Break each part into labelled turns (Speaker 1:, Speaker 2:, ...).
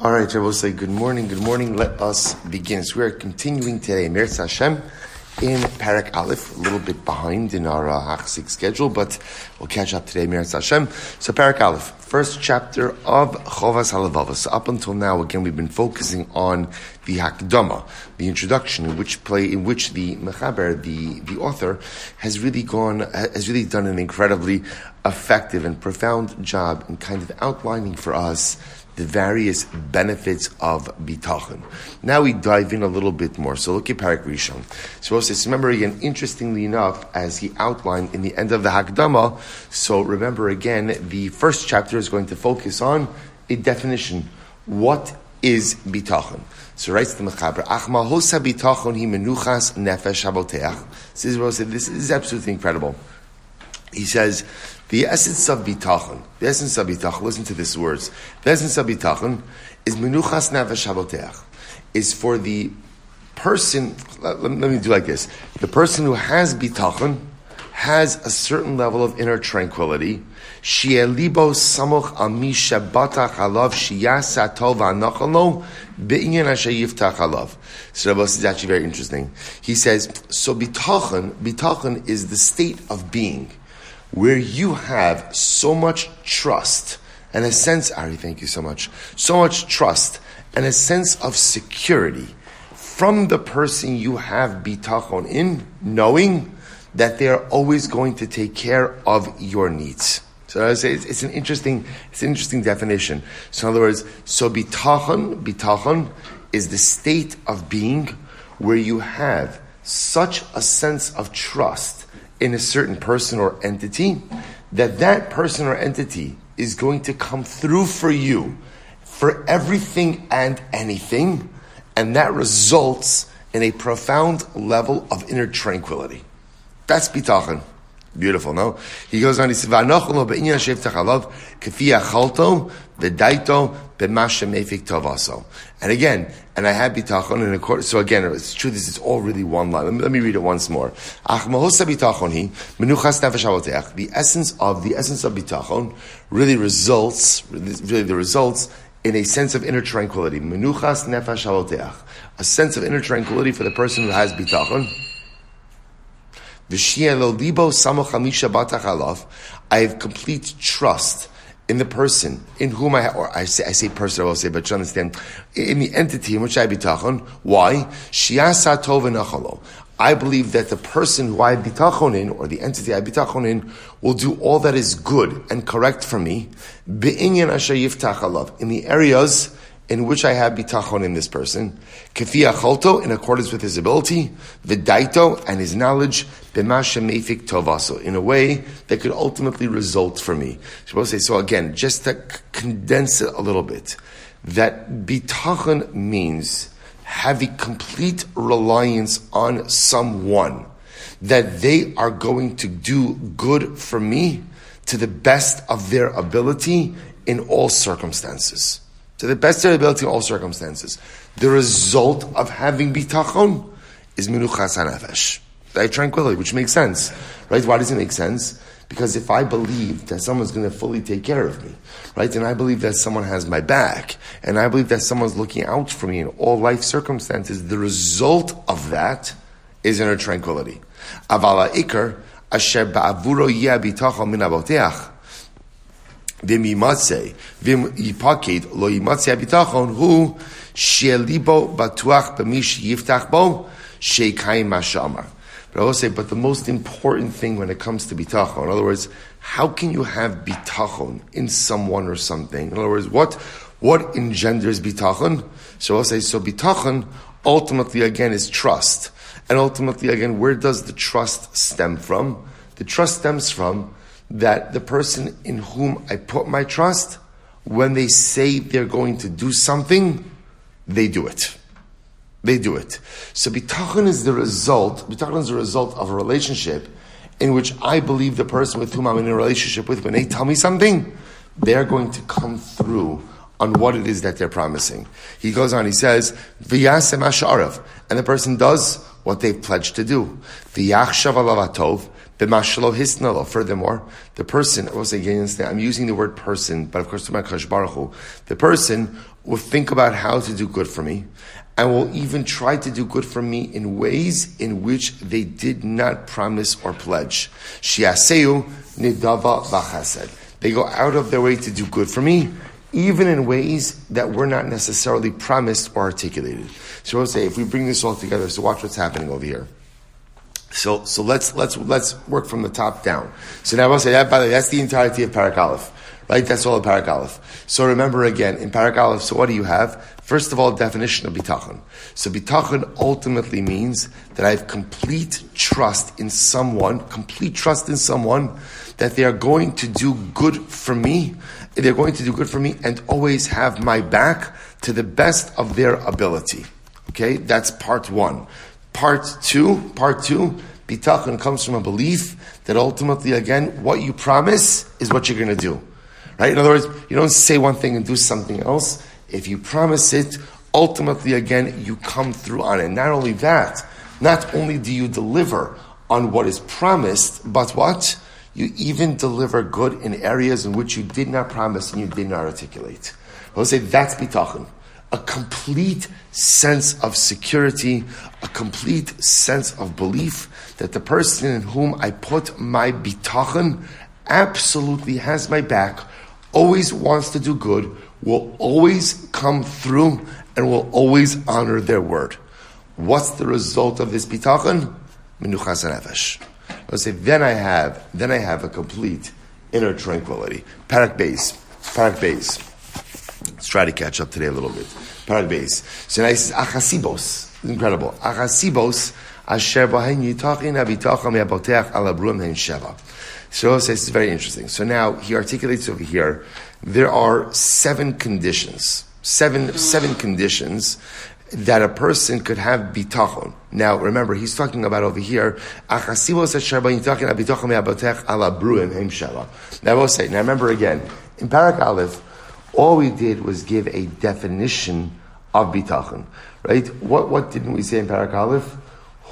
Speaker 1: All right, I will say good morning, good morning. Let us begin. So we are continuing today, Meretz Hashem, in Parak Aleph, a little bit behind in our uh, Hachzek schedule, but we'll catch up today, Meretz Hashem. So Parak Aleph, first chapter of Chovos Halevavos. So up until now, again, we've been focusing on the Hakdama, the introduction, in which play, in which the Mechaber, the, the author, has really gone, has really done an incredibly effective and profound job in kind of outlining for us the various benefits of bitachon. Now we dive in a little bit more. So look at Parak Rishon. So also remember again, interestingly enough, as he outlined in the end of the Hakdama, so remember again, the first chapter is going to focus on a definition. What is bitachon? So writes the Mechaber, Achma hosa bitachon hi menuchas nefesh haboteach. This is absolutely incredible. He says, the essence of bitachon, the essence of bitachon, listen to these words. The essence of bitachon is menuchas nefesh haboteach, is for the person, let, let, me do like this. The person who has bitachon has a certain level of inner tranquility. Shielibo samuch ami shabatach alav shiyasa tov anachalo be'inyan ashayiftach alav. So Rabbi is actually very interesting. He says, so bitachon, bitachon is the state of being where you have so much trust and a sense, Ari, thank you so much, so much trust and a sense of security from the person you have bitachon in, knowing that they are always going to take care of your needs. So I say it's, it's, an interesting, it's an interesting definition. So in other words, so bitachon, bitachon is the state of being where you have such a sense of trust in a certain person or entity, that that person or entity is going to come through for you for everything and anything, and that results in a profound level of inner tranquility. That's bitachon. Beautiful, no? He goes on, he says, V'anocholo be'inyan shev techalav, k'fi achalto, v'daito, b'mashem efik tovaso. And again, and I have bitachon, and according, so again, it's true, this is all really one line. Let me, let me read it once more. Ach mahosa bitachon hi, menuchas nefesh The essence of, the essence of bitachon really results, really the results in a sense of inner tranquility. Menuchas nefesh A sense of inner tranquility for the person who has bitachon. I have complete trust in the person in whom I, or I say, I say person, I will say, but you understand, in the entity in which I bitachon. Why? I believe that the person who I bitachon in, or the entity I bitachon in, will do all that is good and correct for me, in the areas in which I have bitachon in this person, kefi acholto, in accordance with his ability, vidaito, and his knowledge, b'masha tovaso, in a way that could ultimately result for me. So again, just to condense it a little bit, that bitachon means having complete reliance on someone, that they are going to do good for me to the best of their ability in all circumstances to the best of ability in all circumstances. The result of having bitachon is minuchas hanefesh, right? Tranquility, which makes sense, right? Why does it make sense? Because if I believe that someone's going to fully take care of me, right, and I believe that someone has my back, and I believe that someone's looking out for me in all life circumstances, the result of that is inner tranquility. Avala ikar asher ba'avuro yeh bitachon min avoteach vim vim yipakid, lo yimatze habitachon, hu shelibo batuach b'mish yiftach bo, sheikayim. But I will say, but the most important thing when it comes to bitachon, in other words, how can you have bitachon in someone or something? In other words, what, what engenders bitachon? So I'll say, so bitachon ultimately again is trust. And ultimately again, where does the trust stem from? The trust stems from that the person in whom I put my trust, when they say they're going to do something, they do it. They do it. So bitachon is the result, bitachon is the result of a relationship in which I believe the person with whom I'm in a relationship with, when they tell me something, they're going to come through on what it is that they're promising. He goes on, he says, V'yasem and the person does what they've pledged to do. V'yachshav alavatov. Furthermore, the person, I was against I'm using the word person, but of course, to my Baruch Hu, the person will think about how to do good for me, and will even try to do good for me in ways in which they did not promise or pledge. Shiaseu nidava v'chesed. They go out of their way to do good for me, even in ways that were not necessarily promised or articulated. So we'll say, if we bring this all together, so watch what's happening over here. So, so let's, let's, let's work from the top down. So now I'll say that, by the way, that's the entirety of Parak Aleph. Right? That's all of Parak Aleph. So remember again, in Parak Aleph, so what do you have? First of all, definition of bitachon. So bitachon ultimately means that I have complete trust in someone, complete trust in someone that they are going to do good for me. They're going to do good for me and always have my back to the best of their ability. Okay? That's part one. Part two, part two, bitachon comes from a belief that ultimately, again, what you promise is what you're going to do. Right? In other words, you don't say one thing and do something else. If you promise it, ultimately, again, you come through on it. Not only that, not only do you deliver on what is promised, but what? You even deliver good in areas in which you did not promise and you did not articulate. I will say that's bitachon a complete sense of security, a complete sense of belief that the person in whom I put my bitachon absolutely has my back, always wants to do good, will always come through, and will always honor their word. What's the result of this bitachon? Menuchas nefesh. Let's say then I have then I have a complete inner tranquility. Parak base, parak base. Let's try to catch up today a little bit. Base. So now he says, Achasibos. Incredible. Achasibos, asher bahen yitachin abitacham yaboteach alabrum hen sheva. So says it's very interesting. So now he articulates over here, there are seven conditions, seven, seven conditions that a person could have bitachon. Now, remember, he's talking about over here. Now, I will say, now remember again, in Parak Aleph, all we did was give a definition of bitachon, right? What, what didn't we say in Parak Aleph?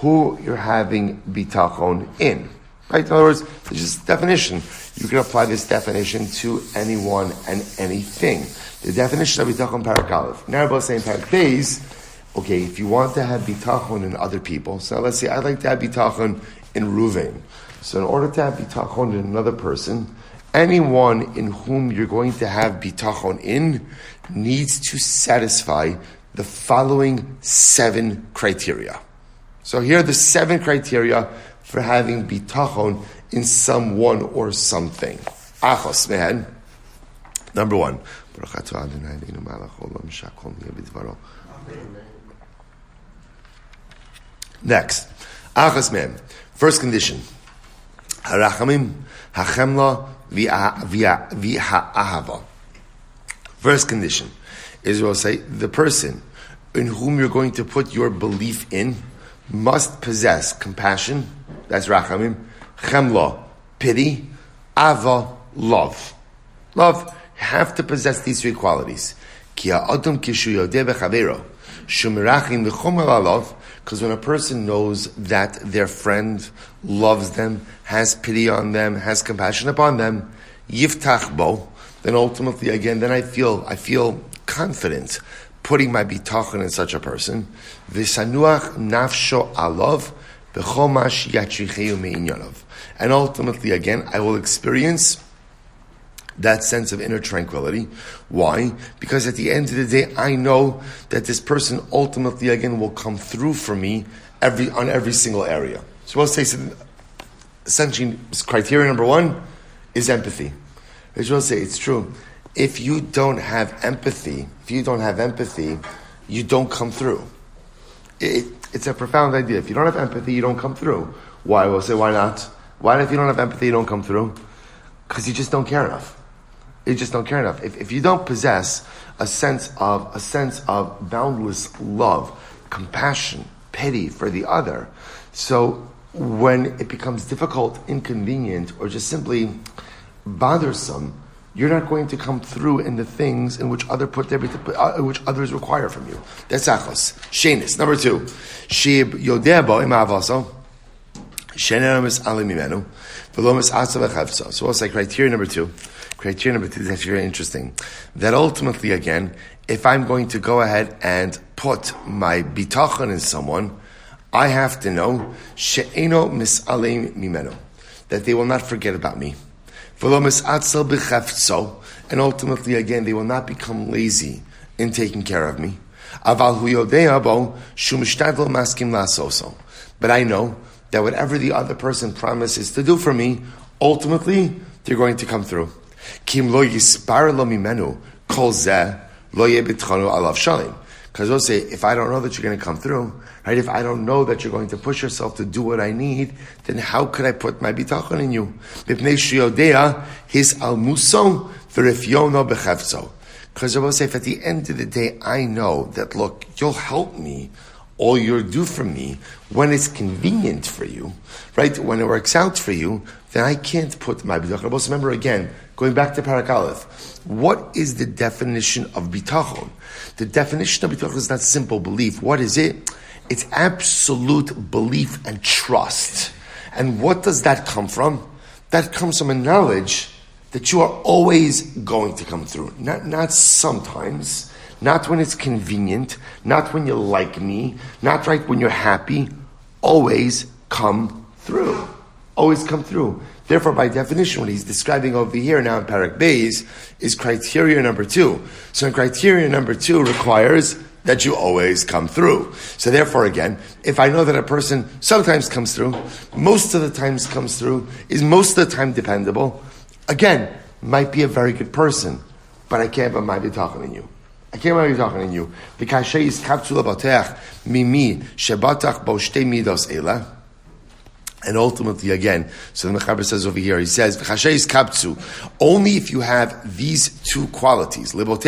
Speaker 1: Who you're having bitachon in, right? In other words, it's just definition. You can apply this definition to anyone and anything. The definition of bitachon Parak Aleph. Now we're saying Parak okay, if you want to have bitachon in other people, so let's say I'd like to have bitachon in Ruvain. So in order to have bitachon in another person, anyone in whom you're going to have bitachon in needs to satisfy the following seven criteria. So here are the seven criteria for having bitachon in someone or something. Achos, man. Number one. Next. Achos, man. First condition. Harachamim, hachemla, ahava. First condition Israel say the person in whom you're going to put your belief in must possess compassion, that's rachamim, chemla, pity, ava, love. Love have to possess these three qualities. Ki kishu yodeh bechavero, shumirachim alav, because when a person knows that their friend loves them, has pity on them, has compassion upon them, yiftach bo, then ultimately again, then I feel, I feel confident putting my bitachon in such a person. V'sanuach nafsho alav b'chomash yatricheu me'inyanov. And ultimately again, I will experience that sense of inner tranquility. Why? Because at the end of the day, I know that this person ultimately again will come through for me every on every single area. So we'll say essentially criteria number one is empathy. I will say it's true. If you don't have empathy, if you don't have empathy, you don't come through. It, it's a profound idea. If you don't have empathy, you don't come through. Why? We'll say, why not? Why, if you don't have empathy, you don't come through? Because you just don't care enough you just don't care enough. If, if you don't possess a sense of a sense of boundless love, compassion, pity for the other, so when it becomes difficult, inconvenient, or just simply bothersome, you're not going to come through in the things in which other put their, uh, which others require from you. That's achos. Shenis. Number two, shib yodebo imavaso. So what's like criteria number two? Criteria number two is actually very interesting. That ultimately, again, if I'm going to go ahead and put my bitachon in someone, I have to know she'eno misalim mimeno that they will not forget about me. And ultimately, again, they will not become lazy in taking care of me. But I know that whatever the other person promises to do for me, ultimately, they're going to come through. Because we'll say, if I don't know that you're going to come through, right? If I don't know that you're going to push yourself to do what I need, then how could I put my bitachon in you? his v'rifyono bechevzo. Because I will say, if at the end of the day I know that, look, you'll help me, all you'll do for me when it's convenient for you, right? When it works out for you, then I can't put my bitachon. Remember again, going back to Parak Aleph, what is the definition of bitachon? The definition of bitachon is not simple belief. What is it? It's absolute belief and trust. And what does that come from? That comes from a knowledge that you are always going to come through. Not, not sometimes, not when it's convenient, not when you like me, not right when you're happy. Always come through. Always come through. Therefore, by definition, what he's describing over here now in Parak Bays is criteria number two. So, criteria number two requires that you always come through. So, therefore, again, if I know that a person sometimes comes through, most of the times comes through, is most of the time dependable, again, might be a very good person, but I can't, but might be talking in you. I can't be talking in you. Because is kapsula batech mimi shebatach bo midos elah. And ultimately, again, so the Mechaber says over here, he says, "V'chasheis kaptzu." Only if you have these two qualities. Dahainu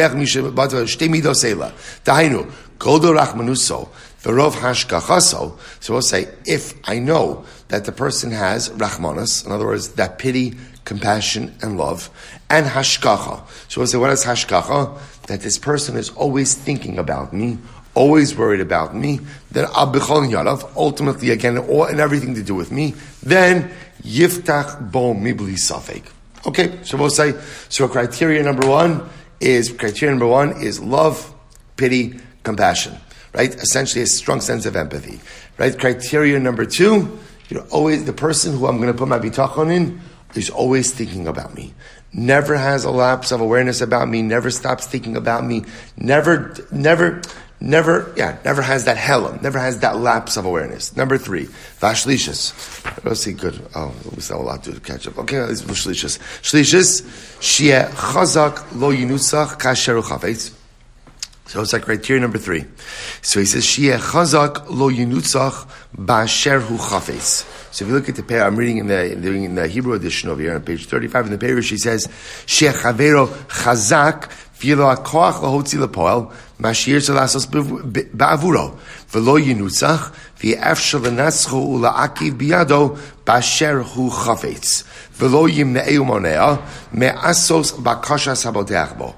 Speaker 1: godo rachmanuso v'rov hashkachaso. So we'll say, if I know that the person has rachmanas, in other words, that pity, compassion, and love, and hashkacha. So we'll say, what is hashkacha? That this person is always thinking about me, always worried about me, then Abbichol Yadav, ultimately again, all and everything to do with me, then Yiftach Bo Mibli Safek. Okay, so we'll say, so criteria number one is, criteria number one is love, pity, compassion. Right? Essentially a strong sense of empathy. Right? Criteria number two, you're always the person who I'm going to put my bitachon in is always thinking about me never has a lapse of awareness about me, never stops thinking about me, never, never, never, yeah, never has that helam, never has that lapse of awareness. Number three, vashlishas. Let's see, good. Oh, we still have a lot to catch up. Okay, let's do shlishas. Shia chazak lo yinusach kasheru chavetz. So it's like criteria number three. So he says, shia chazak lo yinutzach basher hu chafetz. So if you look at the pair, I'm reading in the, in the Hebrew edition over here on page 35 in the Parish, she says, shia chavero chazak V'yelo hakoach lahotzi lepoel, mashir shalasos ba'avuro, v'lo yinutzach, v'yefshel v'natzcho ula'akiv biyado, basher hu chafetz, v'lo yimne'eu monea, me'asos bakashas haboteach bo.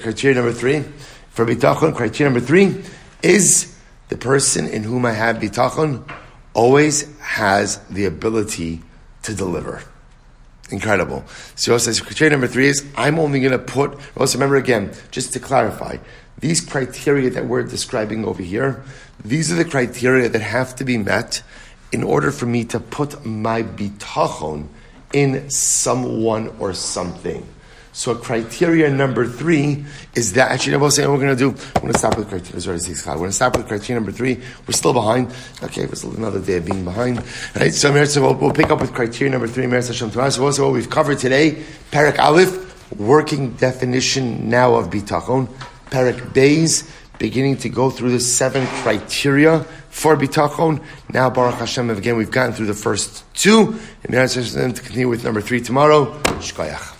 Speaker 1: Criteria number three, for bitachon, criteria number three, is the person in whom I have bitachon always has the ability to deliver. Incredible. So says criteria number three is I'm only going to put. Also, remember again, just to clarify, these criteria that we're describing over here, these are the criteria that have to be met in order for me to put my bitachon in someone or something. So criteria number three is that actually we'll say we're going to do. We're going to stop with criteria. We're going to stop with criteria number three. We're still behind. Okay, it's another day of being behind. Right. So, we'll, we'll, pick up with criteria number three. Meretz Hashem. So also what we've covered today. Parak Aleph, working definition now of bitachon. Parak Bays, beginning to go through the seven criteria for bitachon. Now Baruch Hashem again we've gotten through the first two. And Meretz Hashem to continue with number three tomorrow. Shkoyach.